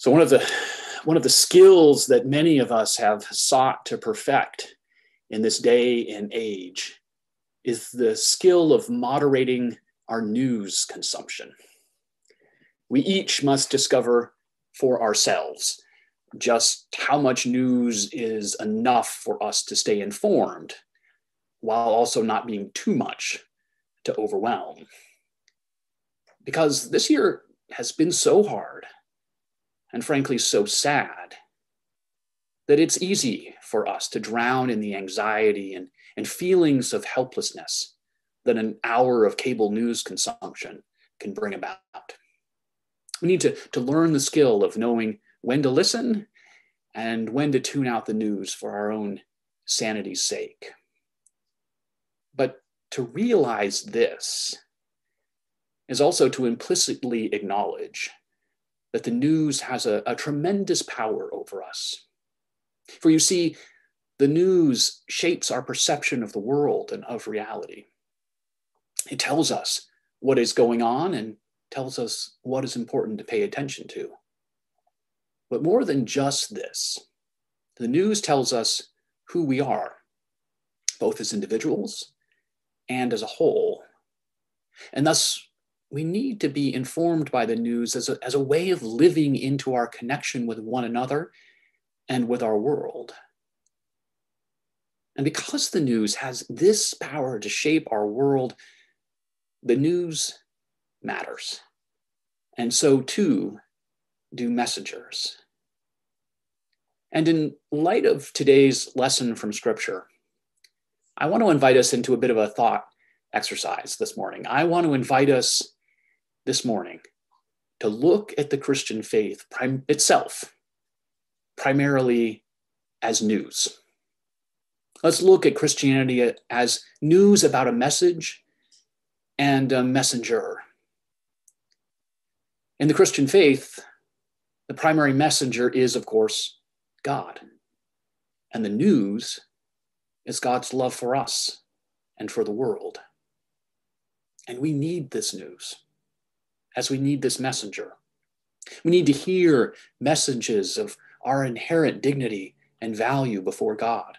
So one of the one of the skills that many of us have sought to perfect in this day and age is the skill of moderating our news consumption. We each must discover for ourselves just how much news is enough for us to stay informed while also not being too much to overwhelm. Because this year has been so hard and frankly so sad that it's easy for us to drown in the anxiety and, and feelings of helplessness that an hour of cable news consumption can bring about. We need to, to learn the skill of knowing when to listen and when to tune out the news for our own sanity's sake. But to realize this is also to implicitly acknowledge that the news has a, a tremendous power over us. For you see, the news shapes our perception of the world and of reality. It tells us what is going on and tells us what is important to pay attention to. But more than just this, the news tells us who we are, both as individuals and as a whole. And thus, we need to be informed by the news as a, as a way of living into our connection with one another and with our world. And because the news has this power to shape our world, the news matters. And so too do messengers. And in light of today's lesson from Scripture, I want to invite us into a bit of a thought exercise this morning. I want to invite us this morning to look at the Christian faith prim- itself, primarily as news. Let's look at Christianity as news about a message and a messenger. In the Christian faith, the primary messenger is, of course, God. And the news is God's love for us and for the world. And we need this news as we need this messenger. We need to hear messages of our inherent dignity and value before God.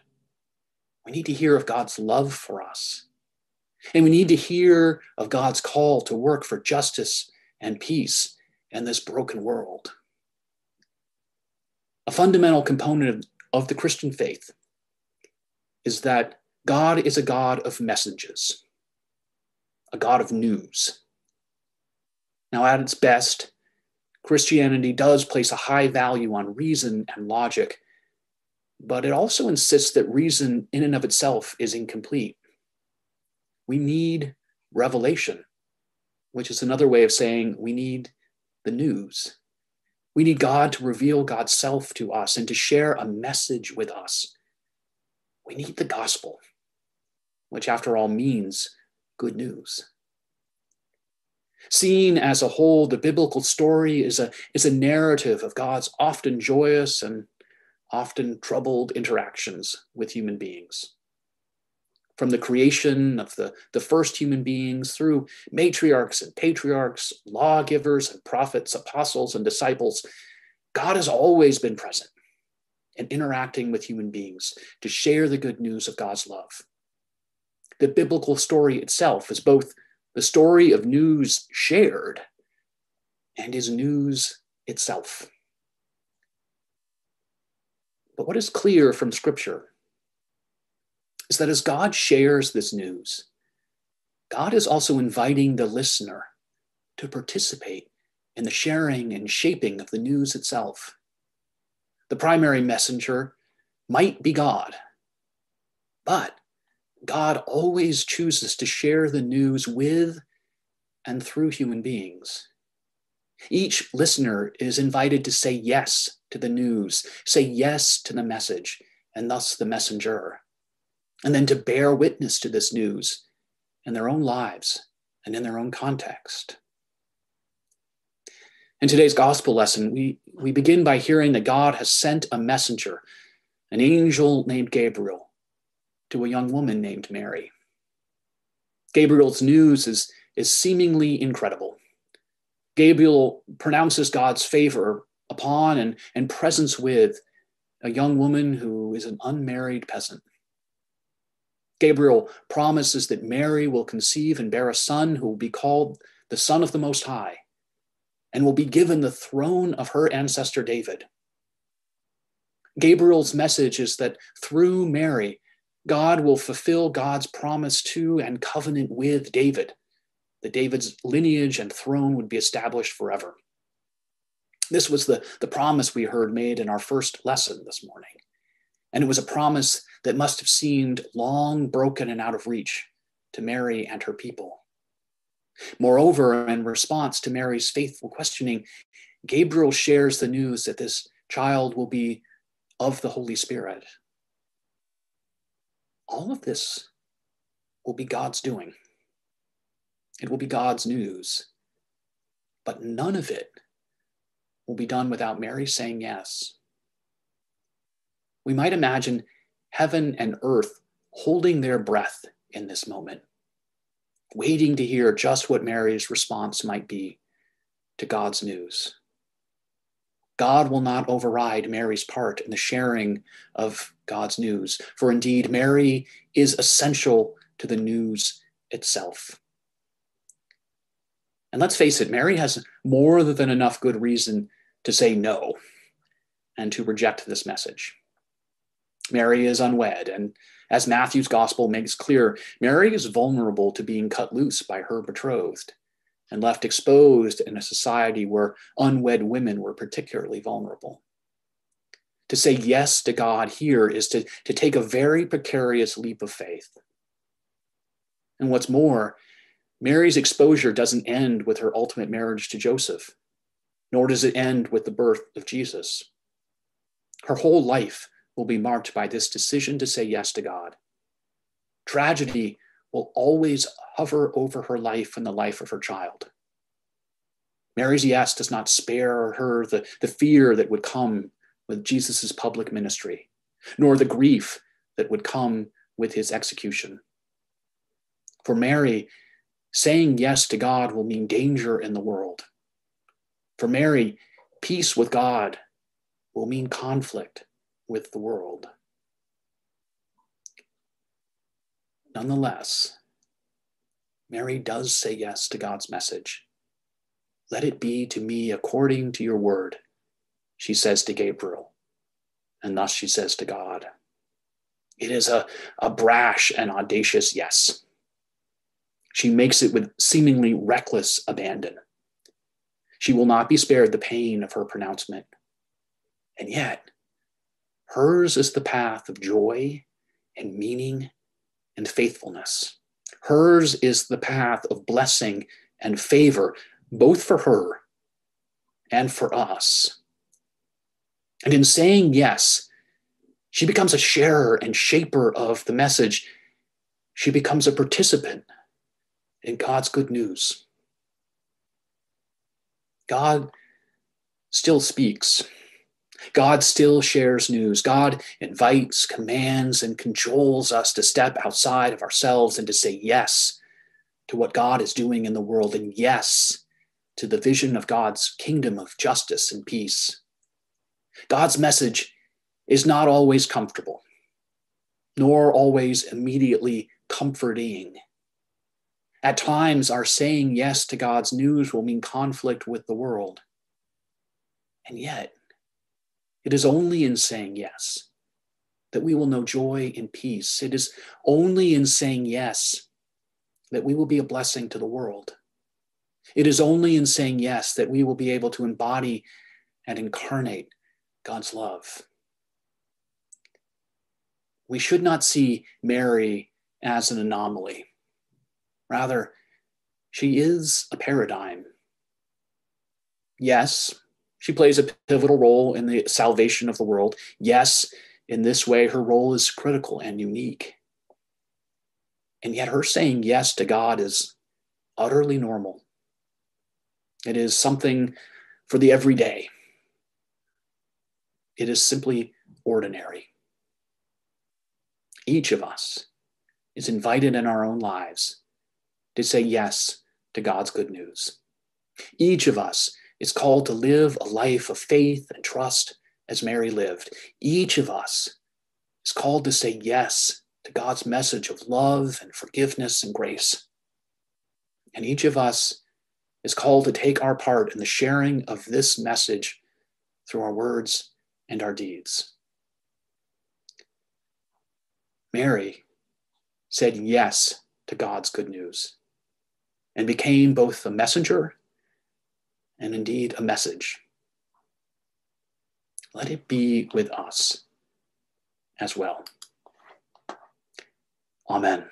We need to hear of God's love for us. And we need to hear of God's call to work for justice and peace in this broken world. A fundamental component of the Christian faith is that God is a God of messages, a God of news. Now, at its best, Christianity does place a high value on reason and logic, but it also insists that reason in and of itself is incomplete. We need revelation, which is another way of saying we need the news. We need God to reveal God's self to us and to share a message with us. We need the gospel, which, after all, means good news. Seen as a whole, the biblical story is a, is a narrative of God's often joyous and often troubled interactions with human beings. From the creation of the, the first human beings through matriarchs and patriarchs, lawgivers and prophets, apostles and disciples, God has always been present and interacting with human beings to share the good news of God's love. The biblical story itself is both the story of news shared and is news itself. But what is clear from Scripture is that as God shares this news, God is also inviting the listener to participate in the sharing and shaping of the news itself. The primary messenger might be God, but God always chooses to share the news with and through human beings. Each listener is invited to say yes to the news, say yes to the message, and thus the messenger, and then to bear witness to this news in their own lives and in their own context. In today's gospel lesson, we, we begin by hearing that God has sent a messenger, an angel named Gabriel, to a young woman named Mary. Gabriel's news is, is seemingly incredible. Gabriel pronounces God's favor upon and, and presence with a young woman who is an unmarried peasant. Gabriel promises that Mary will conceive and bear a son who will be called the Son of the Most High and will be given the throne of her ancestor David. Gabriel's message is that through Mary, God will fulfill God's promise to and covenant with David, that David's lineage and throne would be established forever. This was the, the promise we heard made in our first lesson this morning. And it was a promise that must have seemed long broken and out of reach to Mary and her people. Moreover, in response to Mary's faithful questioning, Gabriel shares the news that this child will be of the Holy Spirit. All of this will be God's doing. It will be God's news. But none of it will be done without Mary saying yes. We might imagine heaven and earth holding their breath in this moment, waiting to hear just what Mary's response might be to God's news. God will not override Mary's part in the sharing of God's news, for indeed, Mary is essential to the news itself. And let's face it, Mary has more than enough good reason to say no and to reject this message. Mary is unwed, and as Matthew's gospel makes clear, Mary is vulnerable to being cut loose by her betrothed and left exposed in a society where unwed women were particularly vulnerable. To say yes to God here is to, to take a very precarious leap of faith. And what's more, Mary's exposure doesn't end with her ultimate marriage to Joseph, nor does it end with the birth of Jesus. Her whole life will be marked by this decision to say yes to God. Tragedy will always hover over her life and the life of her child. Mary's yes does not spare her the, the fear that would come with Jesus' public ministry, nor the grief that would come with his execution. For Mary, saying yes to God will mean danger in the world. For Mary, peace with God will mean conflict with the world. Nonetheless, Mary does say yes to God's message. Let it be to me according to your word, she says to Gabriel, and thus she says to God. It is a, a brash and audacious yes. She makes it with seemingly reckless abandon. She will not be spared the pain of her pronouncement. And yet, hers is the path of joy and meaning and faithfulness. Hers is the path of blessing and favor, both for her and for us. And in saying yes, she becomes a sharer and shaper of the message. She becomes a participant in God's good news. God still speaks. God still shares news. God invites, commands, and cajoles us to step outside of ourselves and to say yes to what God is doing in the world and yes to the vision of God's kingdom of justice and peace. God's message is not always comfortable, nor always immediately comforting. At times, our saying yes to God's news will mean conflict with the world. And yet, it is only in saying yes that we will know joy and peace. It is only in saying yes that we will be a blessing to the world. It is only in saying yes that we will be able to embody and incarnate God's love. We should not see Mary as an anomaly. Rather, she is a paradigm. Yes, she plays a pivotal role in the salvation of the world. Yes, in this way, her role is critical and unique. And yet, her saying yes to God is utterly normal. It is something for the everyday. It is simply ordinary. Each of us is invited in our own lives to say yes to God's good news. Each of us is called to live a life of faith and trust as Mary lived. Each of us is called to say yes to God's message of love and forgiveness and grace. And each of us is called to take our part in the sharing of this message through our words and our deeds. Mary said yes to God's good news and became both a messenger and indeed a message. Let it be with us as well. Amen.